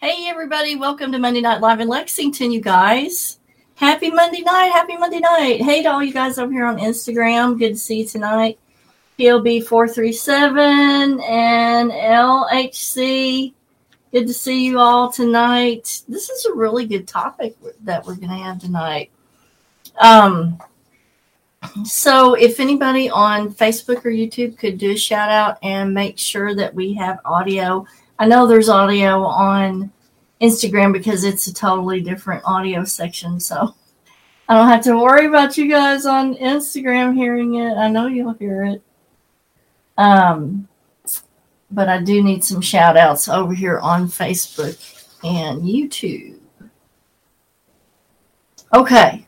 Hey, everybody. Welcome to Monday Night Live in Lexington, you guys. Happy Monday night. Happy Monday night. Hey to all you guys over here on Instagram. Good to see you tonight. POB437 and LHC. Good to see you all tonight. This is a really good topic that we're going to have tonight. Um, so, if anybody on Facebook or YouTube could do a shout out and make sure that we have audio, I know there's audio on Instagram because it's a totally different audio section. So, I don't have to worry about you guys on Instagram hearing it. I know you'll hear it. Um, but I do need some shout outs over here on Facebook and YouTube. Okay.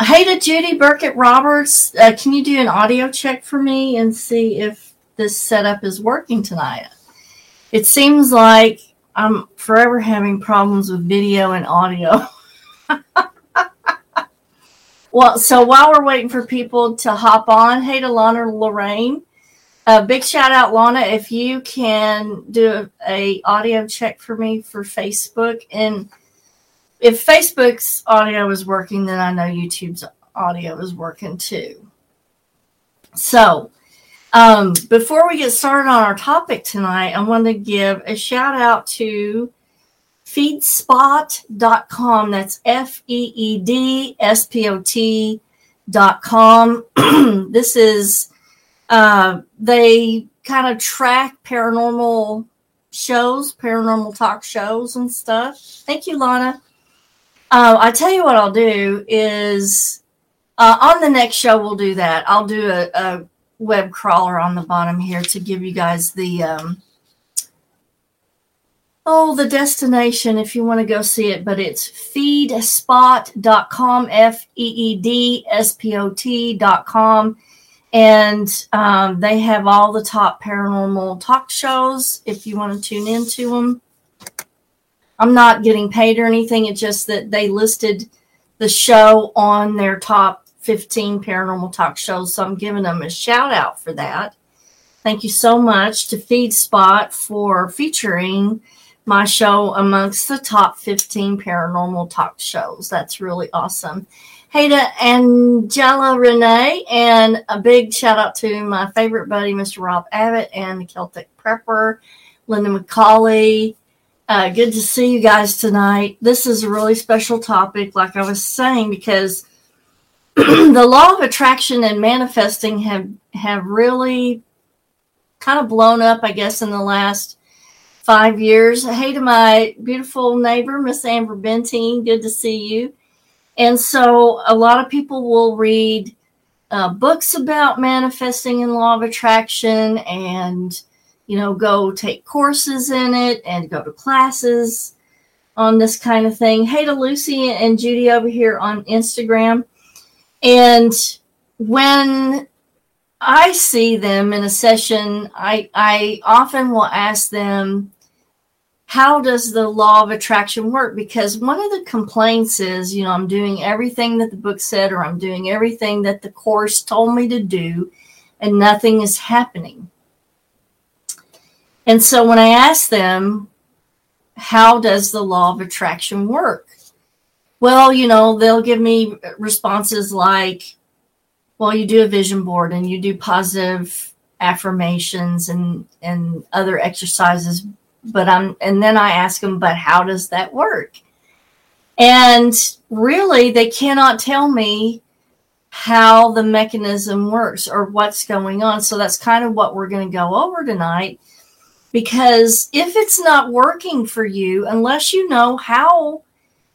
Hey to Judy Burkett Roberts. Uh, can you do an audio check for me and see if this setup is working tonight? It seems like I'm forever having problems with video and audio. well, so while we're waiting for people to hop on, hey to Lana Lorraine. A big shout out, Lana, if you can do a audio check for me for Facebook. And if Facebook's audio is working, then I know YouTube's audio is working too. So, um, before we get started on our topic tonight, I want to give a shout out to feedspot.com. That's F E E D S P O T.com. this is uh, they kind of track paranormal shows, paranormal talk shows and stuff. Thank you, Lana. Uh, I tell you what I'll do is uh, on the next show we'll do that. I'll do a, a, web crawler on the bottom here to give you guys the um, oh the destination if you want to go see it. But it's feedspot.com, f e e d s p o t.com and um, they have all the top paranormal talk shows if you want to tune into them. I'm not getting paid or anything. It's just that they listed the show on their top 15 paranormal talk shows. So I'm giving them a shout out for that. Thank you so much to FeedSpot for featuring my show amongst the top 15 paranormal talk shows. That's really awesome. Hey to Angela Renee, and a big shout out to my favorite buddy, Mr. Rob Abbott, and the Celtic Prepper, Linda McCauley. Uh, good to see you guys tonight. This is a really special topic, like I was saying, because the law of attraction and manifesting have have really kind of blown up, I guess, in the last five years. Hey to my beautiful neighbor, Miss Amber Bentine. Good to see you. And so a lot of people will read uh, books about manifesting and law of attraction and, you know, go take courses in it and go to classes on this kind of thing. Hey to Lucy and Judy over here on Instagram. And when I see them in a session, I, I often will ask them, how does the law of attraction work? Because one of the complaints is, you know, I'm doing everything that the book said, or I'm doing everything that the course told me to do, and nothing is happening. And so when I ask them, how does the law of attraction work? Well, you know, they'll give me responses like, well, you do a vision board and you do positive affirmations and, and other exercises but I'm, and then I ask them, but how does that work? And really, they cannot tell me how the mechanism works or what's going on. So that's kind of what we're going to go over tonight. Because if it's not working for you, unless you know how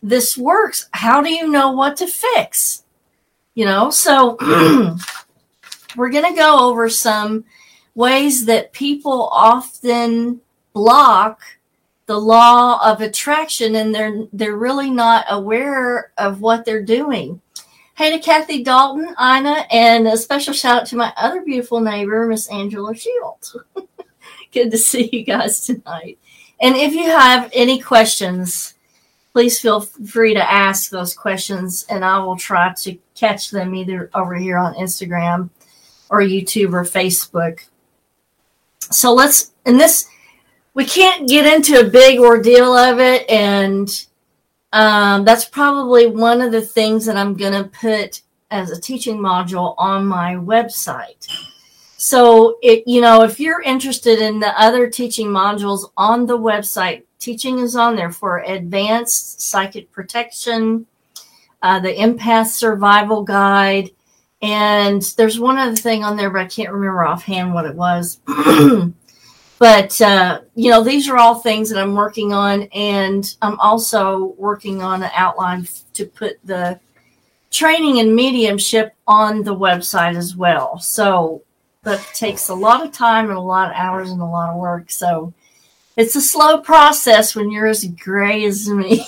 this works, how do you know what to fix? You know, so we're going to go over some ways that people often block the law of attraction and they're they're really not aware of what they're doing. Hey to Kathy Dalton, Ina, and a special shout out to my other beautiful neighbor, Miss Angela Shields. Good to see you guys tonight. And if you have any questions, please feel free to ask those questions and I will try to catch them either over here on Instagram or YouTube or Facebook. So let's in this we can't get into a big ordeal of it. And um, that's probably one of the things that I'm going to put as a teaching module on my website. So, it, you know, if you're interested in the other teaching modules on the website, teaching is on there for advanced psychic protection, uh, the empath survival guide, and there's one other thing on there, but I can't remember offhand what it was. but uh, you know, these are all things that I'm working on, and I'm also working on an outline to put the training and mediumship on the website as well. So that takes a lot of time and a lot of hours and a lot of work. So it's a slow process when you're as gray as me.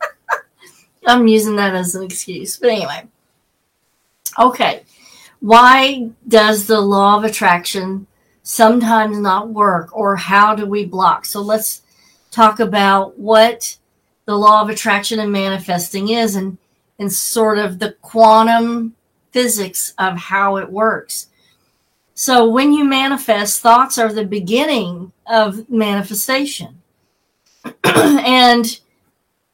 I'm using that as an excuse. But anyway. Okay. Why does the law of attraction sometimes not work or how do we block? So let's talk about what the law of attraction and manifesting is and and sort of the quantum physics of how it works. So when you manifest, thoughts are the beginning of manifestation. and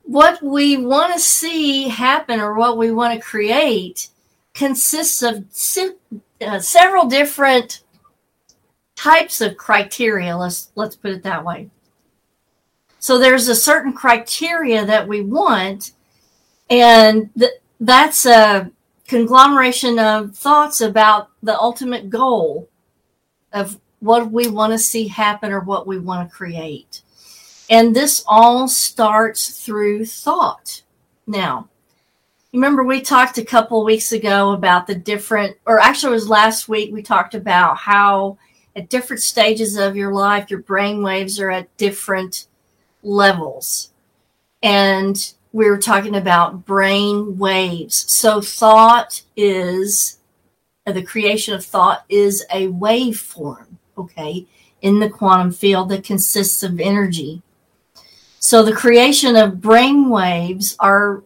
what we want to see happen or what we want to create consists of uh, several different types of criteria let's let's put it that way so there's a certain criteria that we want and th- that's a conglomeration of thoughts about the ultimate goal of what we want to see happen or what we want to create. And this all starts through thought. Now remember we talked a couple weeks ago about the different or actually it was last week we talked about how at different stages of your life your brain waves are at different levels. And were talking about brain waves so thought is uh, the creation of thought is a waveform okay in the quantum field that consists of energy so the creation of brain waves are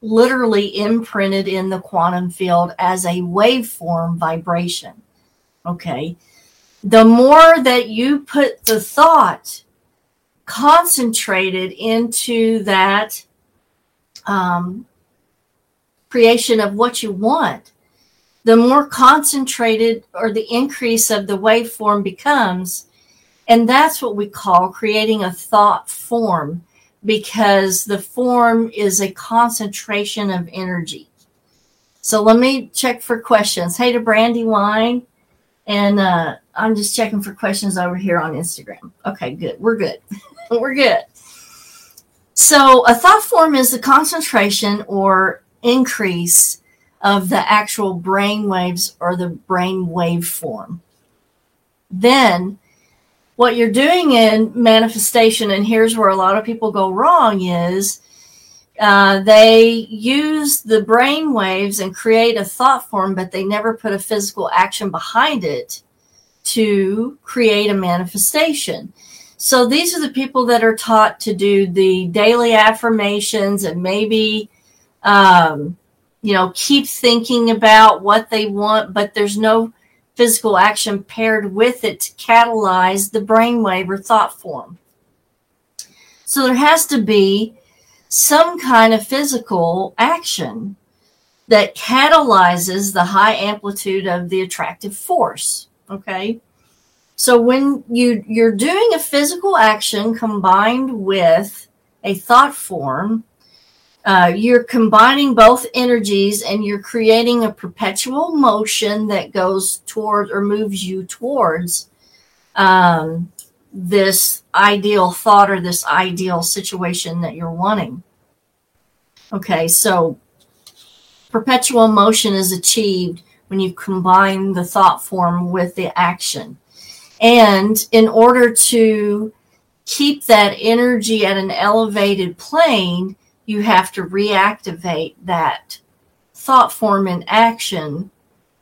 literally imprinted in the quantum field as a waveform vibration. Okay. The more that you put the thought concentrated into that um, creation of what you want, the more concentrated or the increase of the waveform becomes. And that's what we call creating a thought form because the form is a concentration of energy. So let me check for questions. Hey to Brandywine. And uh, I'm just checking for questions over here on Instagram. Okay, good. We're good. We're good. So a thought form is the concentration or increase of the actual brain waves or the brain wave form. Then what you're doing in manifestation, and here's where a lot of people go wrong, is uh, they use the brain waves and create a thought form, but they never put a physical action behind it to create a manifestation. So these are the people that are taught to do the daily affirmations and maybe, um, you know, keep thinking about what they want, but there's no physical action paired with it to catalyze the brainwave or thought form. So there has to be some kind of physical action that catalyzes the high amplitude of the attractive force. Okay. So when you you're doing a physical action combined with a thought form, uh, you're combining both energies and you're creating a perpetual motion that goes toward or moves you towards um, this ideal thought or this ideal situation that you're wanting. Okay, so perpetual motion is achieved when you combine the thought form with the action. And in order to keep that energy at an elevated plane, you have to reactivate that thought form in action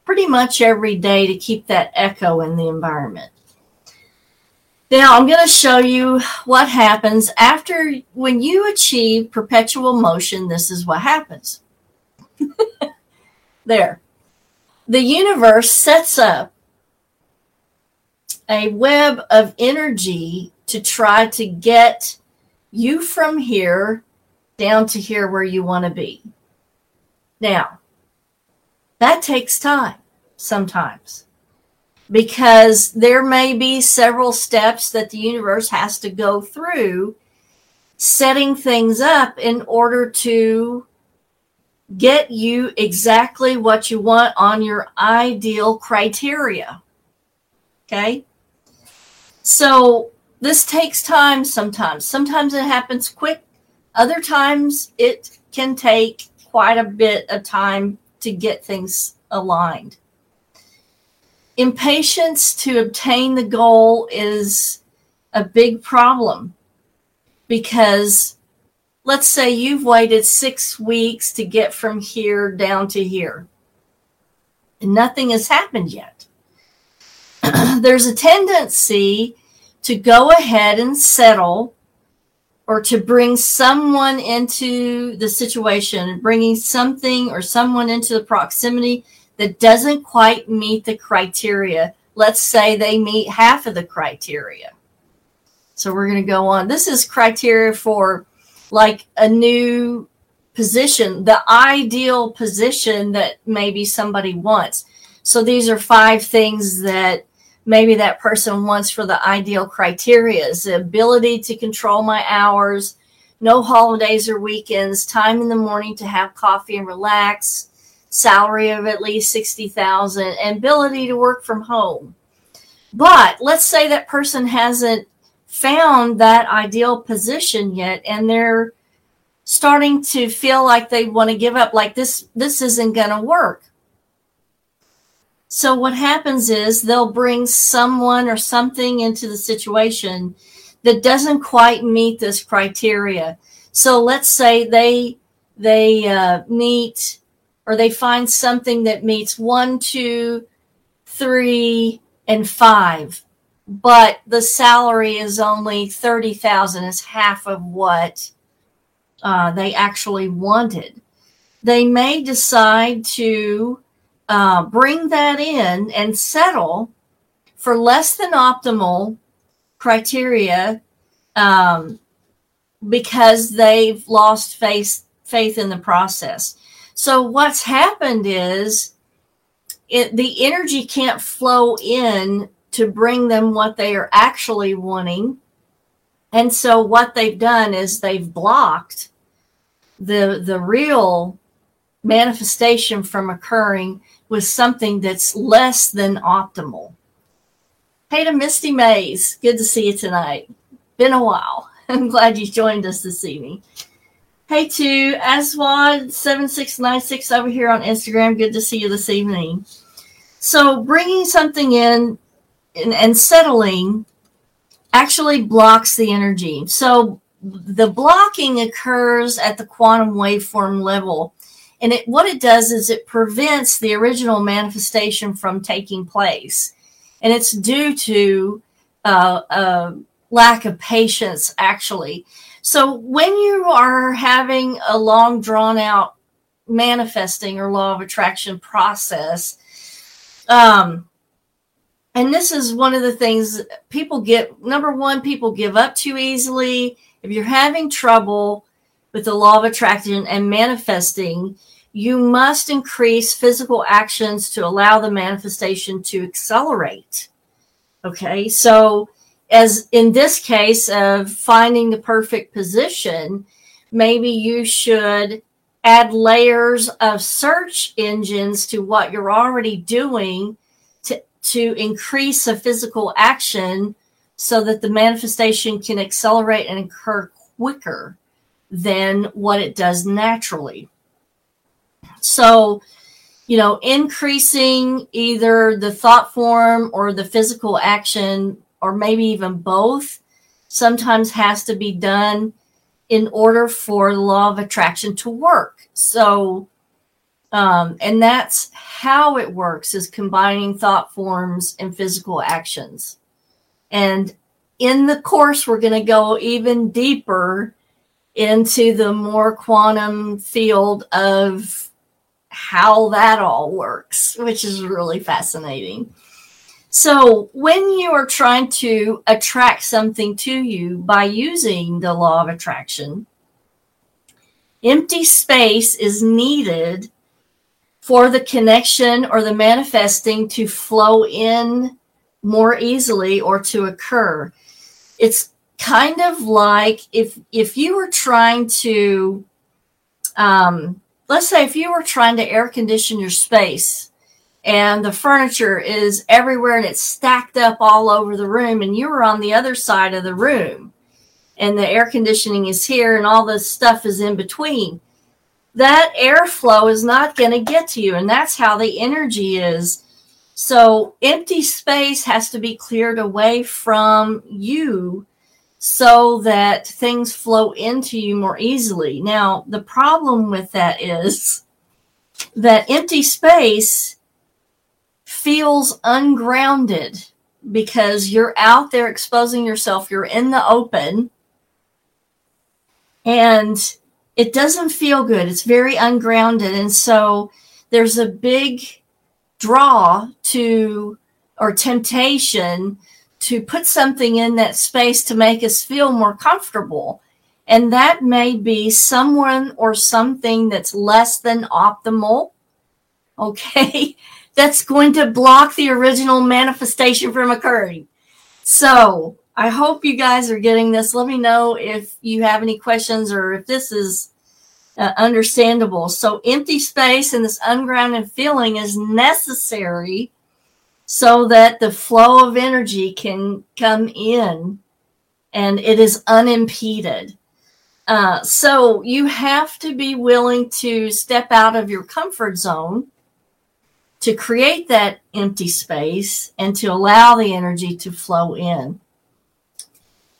pretty much every day to keep that echo in the environment. Now, I'm going to show you what happens after when you achieve perpetual motion. This is what happens. there. The universe sets up a web of energy to try to get you from here down to here where you want to be. Now, that takes time sometimes because there may be several steps that the universe has to go through setting things up in order to get you exactly what you want on your ideal criteria. Okay? So this takes time sometimes. Sometimes it happens quick, other times it can take quite a bit of time to get things aligned. Impatience to obtain the goal is a big problem because let's say you've waited six weeks to get from here down to here and nothing has happened yet. There's a tendency to go ahead and settle or to bring someone into the situation, bringing something or someone into the proximity that doesn't quite meet the criteria. Let's say they meet half of the criteria. So we're going to go on. This is criteria for like a new position, the ideal position that maybe somebody wants. So these are five things that maybe that person wants for the ideal criteria is the ability to control my hours, no holidays or weekends, time in the morning to have coffee and relax, salary of at least 60,000 and ability to work from home. But let's say that person hasn't found that ideal position yet and they're starting to feel like they want to give up like this this isn't going to work so what happens is they'll bring someone or something into the situation that doesn't quite meet this criteria so let's say they they uh, meet or they find something that meets one two three and five but the salary is only 30,000 is half of what uh, they actually wanted. They may decide to uh, bring that in and settle for less than optimal criteria um, because they've lost faith faith in the process. So what's happened is it, the energy can't flow in to bring them what they are actually wanting. And so what they've done is they've blocked the the real manifestation from occurring with something that's less than optimal. Hey to Misty Mays, good to see you tonight. Been a while. I'm glad you joined us this evening. Hey to Aswad7696 over here on Instagram. Good to see you this evening. So, bringing something in and, and settling actually blocks the energy. So the blocking occurs at the quantum waveform level. And it, what it does is it prevents the original manifestation from taking place. And it's due to uh, a lack of patience, actually. So when you are having a long, drawn out manifesting or law of attraction process, um, and this is one of the things people get number one people give up too easily if you're having trouble with the law of attraction and manifesting you must increase physical actions to allow the manifestation to accelerate okay so as in this case of finding the perfect position maybe you should add layers of search engines to what you're already doing to to increase a physical action so that the manifestation can accelerate and occur quicker than what it does naturally. So, you know, increasing either the thought form or the physical action, or maybe even both, sometimes has to be done in order for the law of attraction to work. So, um, and that's how it works is combining thought forms and physical actions. And in the course, we're going to go even deeper into the more quantum field of how that all works, which is really fascinating. So, when you are trying to attract something to you by using the law of attraction, empty space is needed for the connection or the manifesting to flow in more easily or to occur. It's kind of like if if you were trying to um, let's say if you were trying to air condition your space and the furniture is everywhere and it's stacked up all over the room and you were on the other side of the room and the air conditioning is here and all this stuff is in between that airflow is not going to get to you and that's how the energy is. So empty space has to be cleared away from you so that things flow into you more easily. Now, the problem with that is that empty space feels ungrounded because you're out there exposing yourself, you're in the open, and it doesn't feel good. It's very ungrounded. And so there's a big draw to or temptation to put something in that space to make us feel more comfortable. And that may be someone or something that's less than optimal. Okay. That's going to block the original manifestation from occurring. So I hope you guys are getting this. Let me know if you have any questions or if this is uh, understandable. So empty space and this ungrounded feeling is necessary so that the flow of energy can come in and it is unimpeded. Uh, so you have to be willing to step out of your comfort zone to create that empty space and to allow the energy to flow in.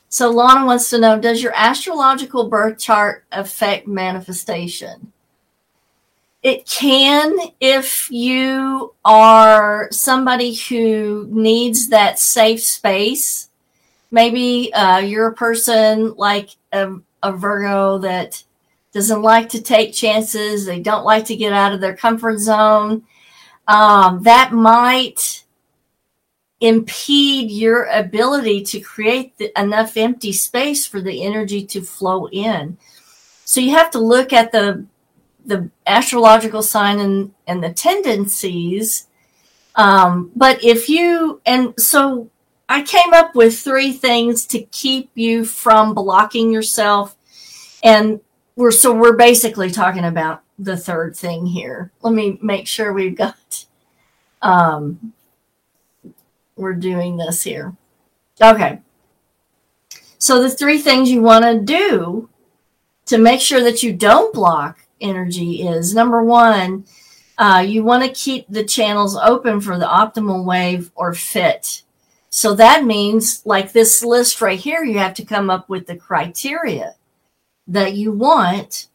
So Lana wants to know Does your astrological birth chart affect manifestation? It can if you are somebody who needs that safe space. Maybe uh, you're a person like a, a Virgo that doesn't like to take chances. They don't like to get out of their comfort zone. Um, that might impede your ability to create the, enough empty space for the energy to flow in. So you have to look at the the astrological sign and, and the tendencies. Um, but if you, and so I came up with three things to keep you from blocking yourself. And we're, so we're basically talking about the third thing here. Let me make sure we've got, um, we're doing this here. Okay. So the three things you want to do to make sure that you don't block energy is. Number one, uh, you want to keep the channels open for the optimal wave or fit. So that means, like this list right here, you have to come up with the criteria that you want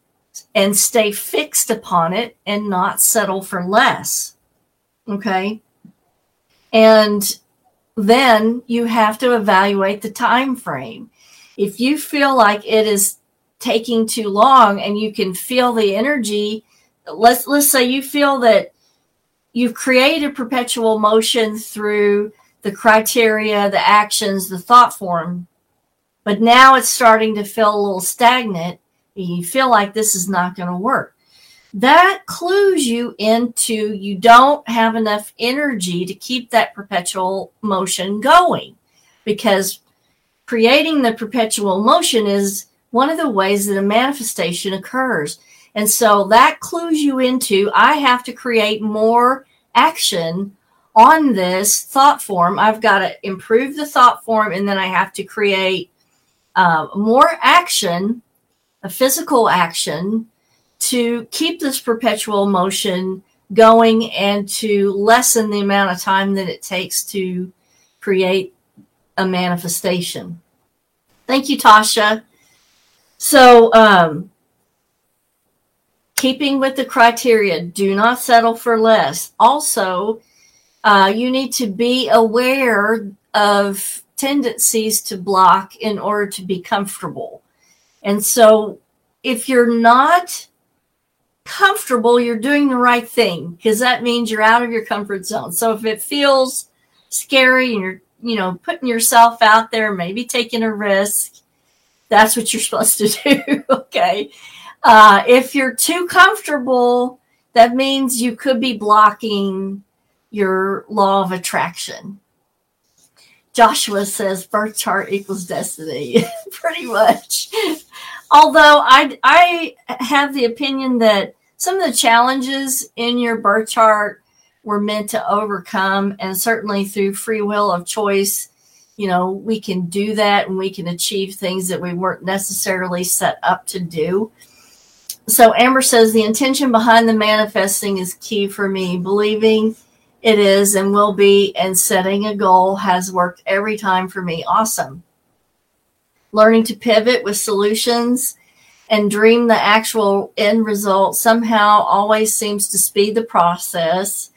and stay fixed upon it and not settle for less. Okay. And then you have to evaluate the time frame. If you feel like it is taking too long and you can feel the energy. Let's let's say you feel that you've created perpetual motion through the criteria the actions the thought form but now it's starting to feel a little stagnant and you feel like this is not going to work. That clues you into you don't have enough energy to keep that perpetual motion going because creating the perpetual motion is one of the ways that a manifestation occurs. And so that clues you into I have to create more action on this thought form. I've got to improve the thought form, and then I have to create uh, more action, a physical action, to keep this perpetual motion going and to lessen the amount of time that it takes to create a manifestation. Thank you, Tasha. So, um, keeping with the criteria, do not settle for less. Also, uh, you need to be aware of tendencies to block in order to be comfortable. And so, if you're not comfortable, you're doing the right thing because that means you're out of your comfort zone. So, if it feels scary and you're, you know, putting yourself out there, maybe taking a risk, that's what you're supposed to do. okay. Uh, if you're too comfortable, that means you could be blocking your law of attraction. Joshua says birth chart equals destiny, pretty much. Although I, I have the opinion that some of the challenges in your birth chart were meant to overcome, and certainly through free will of choice, you know, we can do that and we can achieve things that we weren't necessarily set up to do. So Amber says the intention behind the manifesting is key for me. Believing it is and will be, and setting a goal has worked every time for me. Awesome. Learning to pivot with solutions and dream the actual end result somehow always seems to speed the process.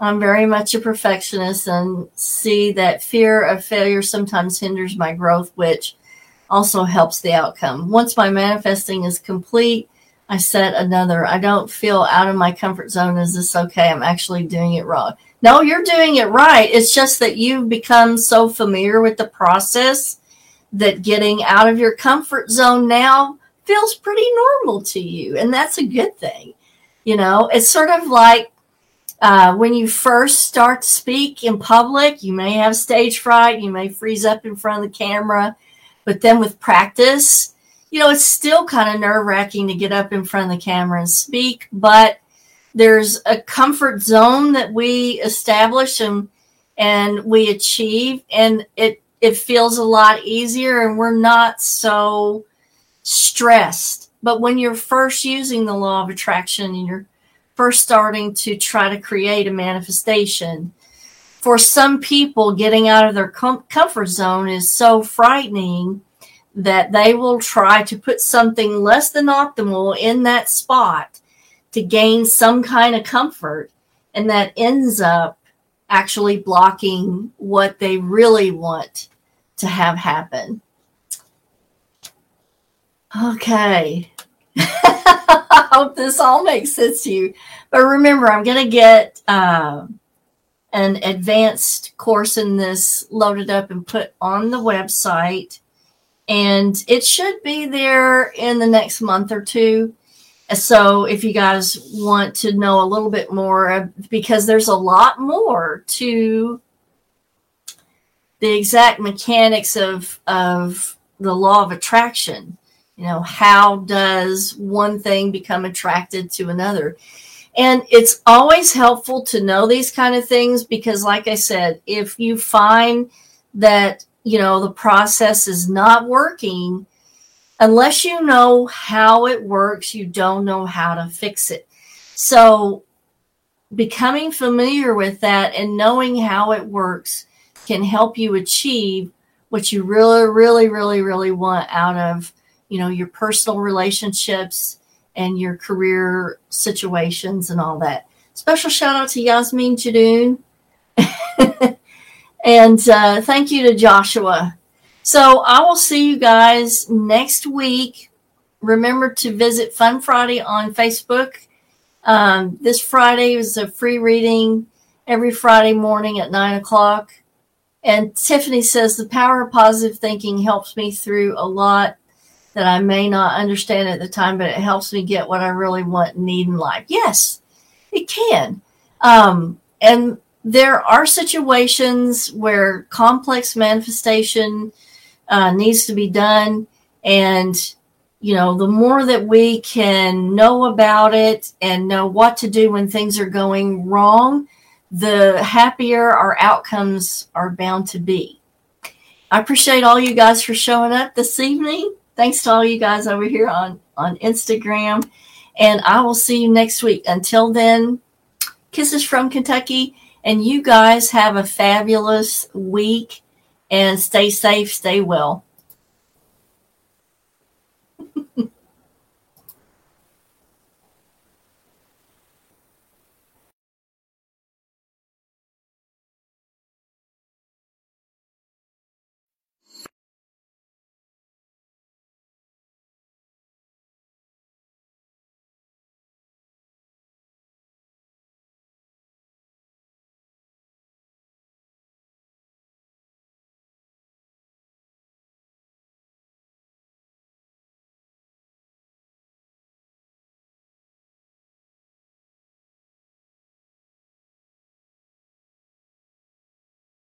I'm very much a perfectionist and see that fear of failure sometimes hinders my growth, which also helps the outcome. Once my manifesting is complete, I set another. I don't feel out of my comfort zone. Is this okay? I'm actually doing it wrong. No, you're doing it right. It's just that you've become so familiar with the process that getting out of your comfort zone now feels pretty normal to you. And that's a good thing. You know, it's sort of like uh, when you first start to speak in public, you may have stage fright, you may freeze up in front of the camera, but then with practice, you know, it's still kind of nerve wracking to get up in front of the camera and speak, but there's a comfort zone that we establish and and we achieve and it it feels a lot easier and we're not so stressed. But when you're first using the law of attraction and you're first starting to try to create a manifestation. For some people, getting out of their com- comfort zone is so frightening that they will try to put something less than optimal in that spot to gain some kind of comfort. And that ends up actually blocking what they really want to have happen. Okay. I hope this all makes sense to you. But remember, I'm going to get uh, an advanced course in this loaded up and put on the website. And it should be there in the next month or two. So if you guys want to know a little bit more, because there's a lot more to the exact mechanics of, of the law of attraction you know how does one thing become attracted to another? And it's always helpful to know these kind of things because like i said if you find that you know the process is not working unless you know how it works you don't know how to fix it. So becoming familiar with that and knowing how it works can help you achieve what you really really really really want out of you know, your personal relationships and your career situations and all that. Special shout out to Yasmin Jadoon. and uh, thank you to Joshua. So I will see you guys next week. Remember to visit Fun Friday on Facebook. Um, this Friday is a free reading every Friday morning at nine o'clock. And Tiffany says the power of positive thinking helps me through a lot that I may not understand at the time, but it helps me get what I really want and need in life. Yes, it can. Um, and there are situations where complex manifestation uh, needs to be done. And, you know, the more that we can know about it and know what to do when things are going wrong, the happier our outcomes are bound to be. I appreciate all you guys for showing up this evening. Thanks to all you guys over here on, on Instagram. And I will see you next week. Until then, kisses from Kentucky. And you guys have a fabulous week and stay safe, stay well.